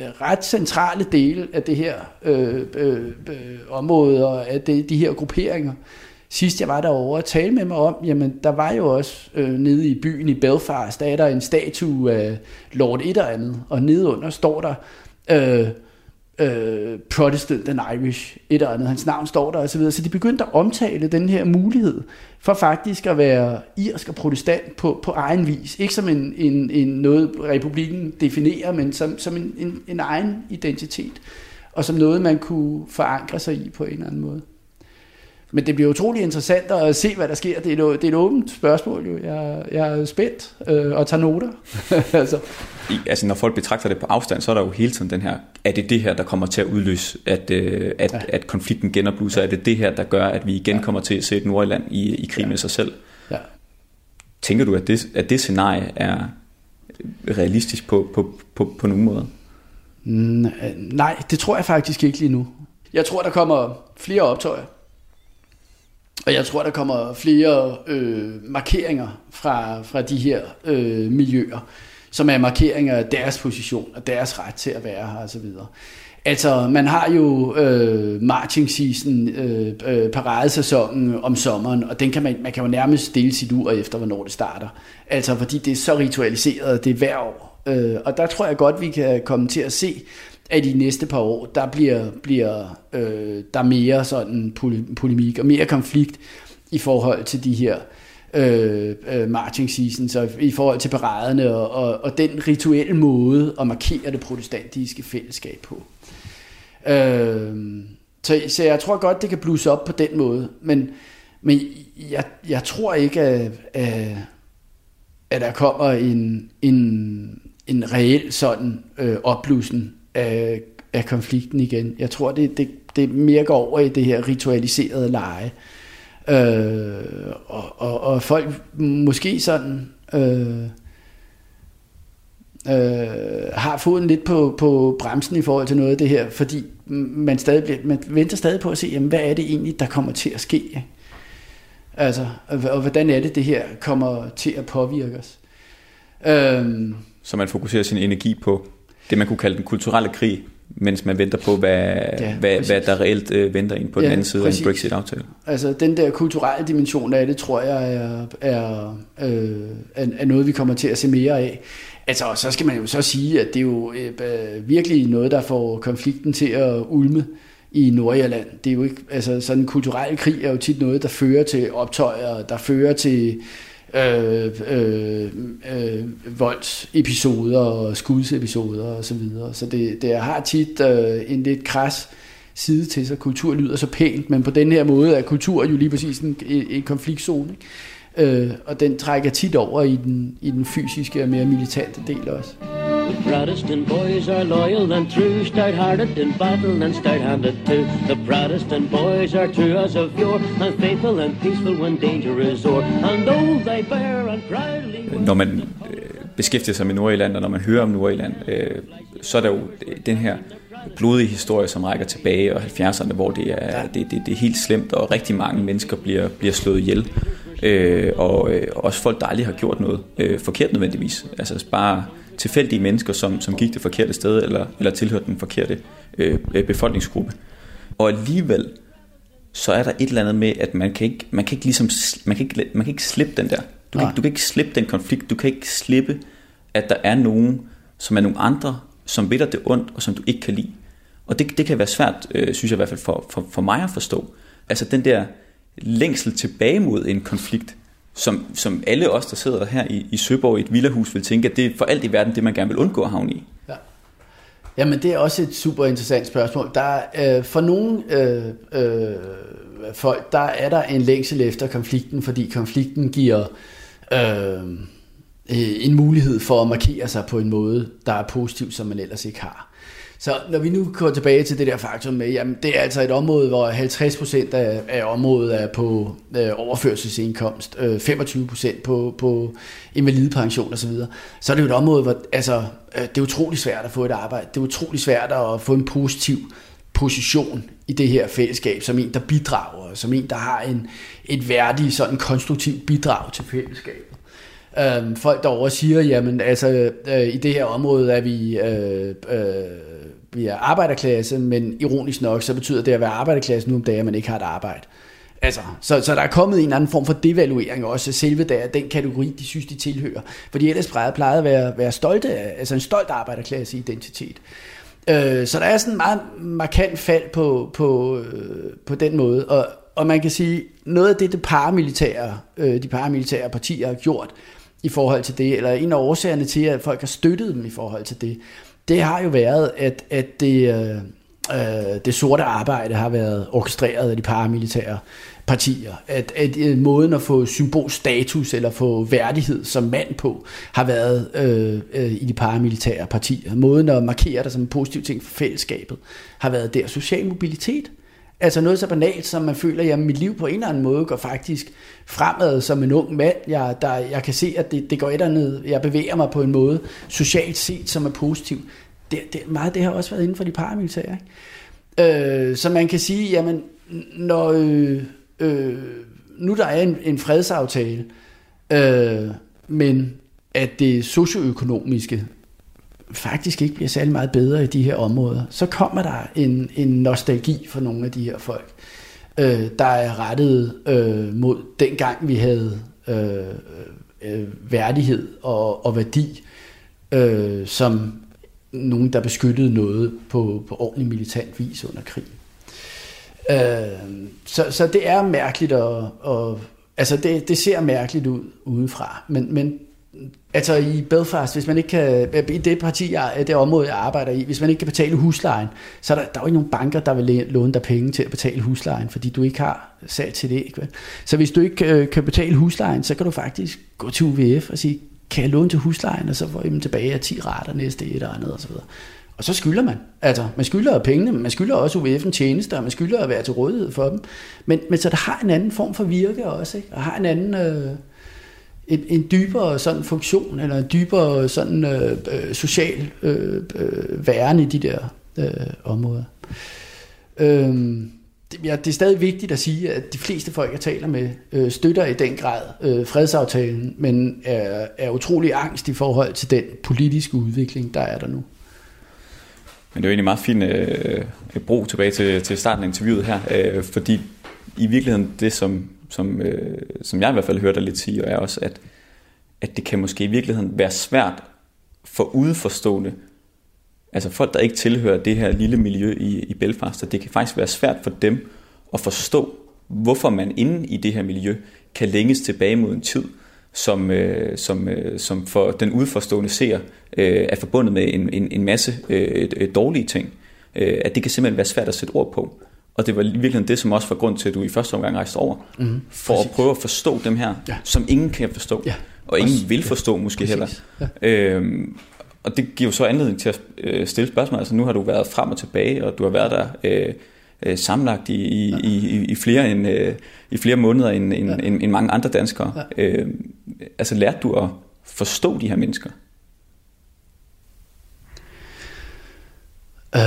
øh ret centrale dele af det her øh, øh, øh, område, og af det, de her grupperinger. Sidst jeg var derovre og tale med mig om, jamen der var jo også øh, nede i byen i Belfast, der er der en statue af Lord et eller andet, og nedenunder står der... Øh, øh, Protestant and Irish, et eller andet, hans navn står der osv., så de begyndte at omtale den her mulighed for faktisk at være irsk og protestant på, på egen vis. Ikke som en, en, en noget, republikken definerer, men som, som en, en, en egen identitet, og som noget, man kunne forankre sig i på en eller anden måde. Men det bliver utrolig interessant at se, hvad der sker. Det er et, det er et åbent spørgsmål. Jo. Jeg, jeg er spændt øh, og tager noter. altså. I, altså, når folk betragter det på afstand, så er der jo hele tiden den her, er det det her, der kommer til at udløse, at, øh, at, ja. at konflikten genopblusser? Ja. Er det det her, der gør, at vi igen ja. kommer til at se et Nordjylland i, i krig ja. med sig selv? Ja. Tænker du, at det, at det scenarie er realistisk på, på, på, på nogen måde? Nej, det tror jeg faktisk ikke lige nu. Jeg tror, der kommer flere optøjer. Og jeg tror, der kommer flere øh, markeringer fra, fra de her øh, miljøer, som er markeringer af deres position og deres ret til at være her osv. Altså, man har jo øh, marching season, øh, øh, paradesæsonen om sommeren, og den kan man, man kan jo nærmest dele sit ur efter, hvornår det starter. Altså, fordi det er så ritualiseret, det er hver år. Øh, og der tror jeg godt, vi kan komme til at se, at de næste par år, der bliver, bliver øh, der mere sådan polemik og mere konflikt i forhold til de her øh, øh, marching seasons, og i forhold til paraderne og, og, og den rituelle måde at markere det protestantiske fællesskab på. Øh, så, så jeg tror godt, det kan blusse op på den måde, men, men jeg, jeg tror ikke, at, at, at der kommer en, en, en reel sådan øh, opblussen af, af konflikten igen. Jeg tror, det, det, det mere går over i det her ritualiserede leje. Øh, og, og, og folk måske sådan øh, øh, har foden lidt på, på bremsen i forhold til noget af det her, fordi man, stadig bliver, man venter stadig på at se, jamen, hvad er det egentlig, der kommer til at ske? Altså, og, og hvordan er det, det her kommer til at påvirke os? Øh, Så man fokuserer sin energi på det, man kunne kalde den kulturelle krig, mens man venter på, hvad, ja, hvad, hvad der reelt øh, venter ind på ja, den anden side præcis. af en Brexit-aftale. Altså den der kulturelle dimension af det, tror jeg er, er, øh, er, er noget, vi kommer til at se mere af. Altså, så skal man jo så sige, at det er jo øh, virkelig noget, der får konflikten til at ulme i Nordjylland. Det er jo ikke, altså sådan en kulturel krig er jo tit noget, der fører til optøjer, der fører til øh, øh, øh, voldsepisoder og skudsepisoder og så videre. Så det, det har tit øh, en lidt kras side til sig. Kultur lyder så pænt, men på den her måde er kultur jo lige præcis en, en konfliktzone. Ikke? Øh, og den trækker tit over i den, i den fysiske og mere militante del også. The Protestant boys are loyal and true, stout-hearted in battle and stout-handed too. The Protestant boys are true as of yore, and faithful and peaceful when danger is o'er. And though they bear and proudly... Når man øh, beskæftiger sig med Nordjylland, og når man hører om Nordjylland, øh, så er der jo den her blodige historie, som rækker tilbage og 70'erne, hvor det er, det, det, det er helt slemt, og rigtig mange mennesker bliver, bliver slået ihjel. Øh, og øh, også folk, der aldrig har gjort noget øh, forkert nødvendigvis. Altså bare tilfældige mennesker, som, som gik det forkerte sted, eller, eller tilhørte den forkerte øh, befolkningsgruppe. Og alligevel, så er der et eller andet med, at man kan ikke, man kan ikke, ligesom, man kan ikke, man kan ikke slippe den der. Du kan, du kan ikke slippe den konflikt, du kan ikke slippe, at der er nogen, som er nogle andre, som ved dig det ondt, og som du ikke kan lide. Og det, det kan være svært, øh, synes jeg i hvert fald for, for, for mig at forstå. Altså den der længsel tilbage mod en konflikt, som, som alle os, der sidder her i, i Søborg i et villahus, vil tænke, at det er for alt i verden det, man gerne vil undgå at havne i. Ja. Jamen, det er også et super interessant spørgsmål. Der øh, for nogle øh, øh, folk, der er der en længsel efter konflikten, fordi konflikten giver øh, en mulighed for at markere sig på en måde, der er positiv, som man ellers ikke har. Så når vi nu går tilbage til det der faktum med, jamen det er altså et område, hvor 50% af, af området er på øh, overførselsindkomst, øh, 25% på, på invalidepension osv., så, videre, så er det jo et område, hvor altså, øh, det er utrolig svært at få et arbejde. Det er utrolig svært at få en positiv position i det her fællesskab, som en, der bidrager, som en, der har en, et værdigt, sådan konstruktivt bidrag til fællesskabet. Øhm, folk derovre siger, jamen altså, øh, i det her område er vi, øh, øh, vi er arbejderklasse, men ironisk nok, så betyder det at være arbejderklasse nu om dagen, at man ikke har et arbejde. Altså, så, så der er kommet en eller anden form for devaluering også selve der, den kategori, de synes, de tilhører. Fordi ellers plejede at være, være stolte af, altså en stolt arbejderklasse identitet. Øh, så der er sådan en meget markant fald på, på, øh, på den måde. Og, og man kan sige, noget af det, det paramilitære, øh, de paramilitære partier har gjort i forhold til det, eller en af årsagerne til, at folk har støttet dem i forhold til det, det har jo været, at, at det, øh, øh det sorte arbejde har været orkestreret af de paramilitære partier. At, at, øh, måden at få symbolstatus eller få værdighed som mand på, har været øh, øh, i de paramilitære partier. Måden at markere det som en positiv ting for fællesskabet, har været der. Social mobilitet. Altså noget så banalt, som man føler, at mit liv på en eller anden måde går faktisk fremad som en ung mand. Jeg, der, jeg kan se, at det, det går et eller andet, jeg bevæger mig på en måde, socialt set, som er positiv. Det, det, meget det har også været inden for de paramilitære. Ikke? Øh, så man kan sige, jamen, når, øh, øh, nu der er en, en fredsaftale, øh, men at det socioøkonomiske faktisk ikke bliver særlig meget bedre i de her områder, så kommer der en, en nostalgi for nogle af de her folk, øh, der er rettet øh, mod dengang vi havde øh, øh, værdighed og, og værdi, øh, som nogen, der beskyttede noget på, på ordentlig militant vis under krigen. Øh, så, så det er mærkeligt at, at altså det, det ser mærkeligt ud udefra, men, men altså i Belfast, hvis man ikke kan, øh, i det parti, jeg, øh, det område, jeg arbejder i, hvis man ikke kan betale huslejen, så er der, der er jo ikke nogen banker, der vil låne dig penge til at betale huslejen, fordi du ikke har salg til det. Ikke? Så hvis du ikke øh, kan betale huslejen, så kan du faktisk gå til UVF og sige, kan jeg låne til huslejen, og så får jeg dem tilbage af 10 rater næste et eller andet osv. Og så skylder man. Altså, man skylder pengene, men man skylder også UVF'en tjenester, og man skylder at være til rådighed for dem. Men, men så der har en anden form for virke også, ikke? og har en anden... Øh, en, en dybere sådan funktion, eller en dybere sådan øh, øh, social øh, øh, væren i de der øh, områder. Øhm, det, ja, det er stadig vigtigt at sige, at de fleste folk, jeg taler med, øh, støtter i den grad øh, fredsaftalen, men er, er utrolig angst i forhold til den politiske udvikling, der er der nu. Men det er jo egentlig meget fint øh, brug tilbage til, til starten af interviewet her, øh, fordi i virkeligheden det, som, som, øh, som jeg i hvert fald hørte lidt sige, er også, at, at det kan måske i virkeligheden være svært for udeforstående, altså folk, der ikke tilhører det her lille miljø i, i Belfast, at det kan faktisk være svært for dem at forstå, hvorfor man inde i det her miljø kan længes tilbage mod en tid, som, øh, som, øh, som for den udforstående ser øh, er forbundet med en, en, en masse øh, dårlige ting. Øh, at det kan simpelthen være svært at sætte ord på. Og det var virkelig det, som også var grund til, at du i første omgang rejste over. Mm, for præcis. at prøve at forstå dem her, ja. som ingen kan forstå. Ja. Og ingen også, vil forstå ja, måske præcis. heller. Ja. Øhm, og det giver jo så anledning til at øh, stille spørgsmål. Altså nu har du været frem og tilbage, og du har været der øh, øh, sammenlagt i, i, ja. i, i, flere end, øh, i flere måneder end, end, ja. end, end mange andre danskere. Ja. Øh, altså lærte du at forstå de her mennesker? Øh,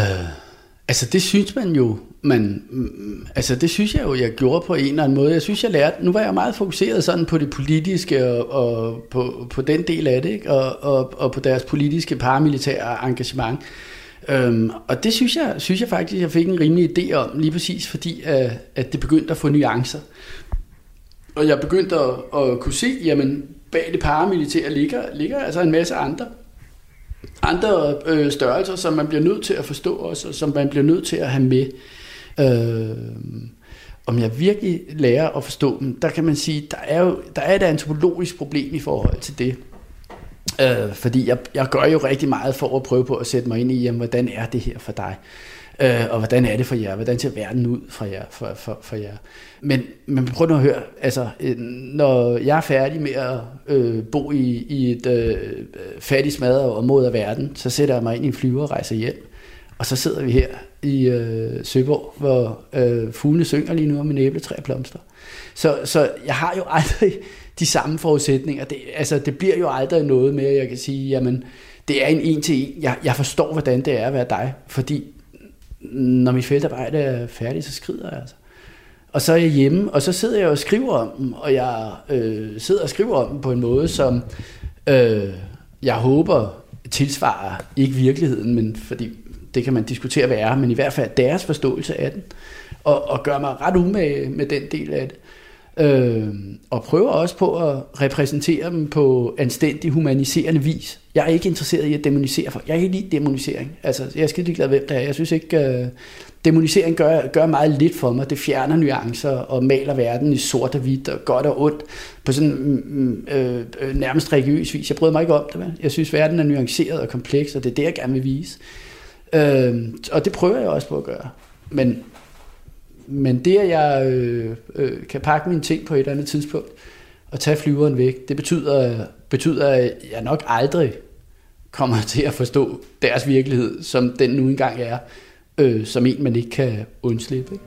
altså det synes man jo, man, mm, altså det synes jeg jo, jeg gjorde på en eller anden måde. Jeg synes, jeg lærte, nu var jeg meget fokuseret sådan på det politiske og, og på, på den del af det, ikke? Og, og, og på deres politiske paramilitære engagement. Øhm, og det synes jeg, synes jeg faktisk, jeg fik en rimelig idé om, lige præcis fordi, at, at det begyndte at få nuancer. Og jeg begyndte at, at kunne se, jamen bag det paramilitære ligger, ligger altså en masse andre andre øh, størrelser, som man bliver nødt til at forstå også, og som man bliver nødt til at have med. Øh, om jeg virkelig lærer at forstå dem, der kan man sige, der er jo der er et antropologisk problem i forhold til det. Øh, fordi jeg, jeg gør jo rigtig meget for at prøve på at sætte mig ind i, jamen, hvordan er det her for dig? Øh, og hvordan er det for jer? Hvordan ser verden ud for jer? For, for, for jer? Men, men prøv nu at høre, altså, øh, når jeg er færdig med at øh, bo i, i et øh, fattigt smadret område af verden, så sætter jeg mig ind i en flyver og rejser hjem. Og så sidder vi her i øh, Søborg, hvor øh, fuglene synger lige nu om mine æbletræ blomster. Så, så jeg har jo aldrig de samme forudsætninger. Det, altså, det bliver jo aldrig noget med, at jeg kan sige, jamen, det er en en til en. Jeg, jeg forstår, hvordan det er at være dig, fordi når mit feltarbejde er færdigt, så skrider jeg altså. Og så er jeg hjemme, og så sidder jeg og skriver om dem, og jeg øh, sidder og skriver om dem på en måde, som øh, jeg håber tilsvarer ikke virkeligheden, men fordi det kan man diskutere, hvad er, men i hvert fald deres forståelse af den, og, og gør mig ret umage med den del af det. Øh, og prøver også på at repræsentere dem på anstændig humaniserende vis. Jeg er ikke interesseret i at demonisere folk. Jeg er ikke lide demonisering. Altså, jeg er skide glad, hvem det er. Jeg synes ikke, øh, demonisering gør, gør meget lidt for mig. Det fjerner nuancer og maler verden i sort og hvidt og godt og ondt på sådan øh, øh, nærmest religiøs vis. Jeg bryder mig ikke om det. Vel? Jeg synes, verden er nuanceret og kompleks, og det er det, jeg gerne vil vise. Øh, og det prøver jeg også på at gøre. Men, men det, at jeg øh, øh, kan pakke mine ting på et eller andet tidspunkt og tage flyveren væk, det betyder, betyder, at jeg nok aldrig kommer til at forstå deres virkelighed, som den nu engang er, øh, som en, man ikke kan undslippe. Ikke?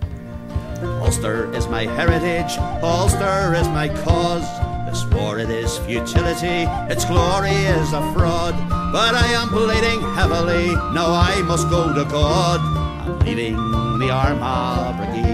Ulster is my heritage, Ulster is my cause. This war it is futility, its glory is a fraud. But I am bleeding heavily, now I must go to God. I'm leaving the Armagh Brigade.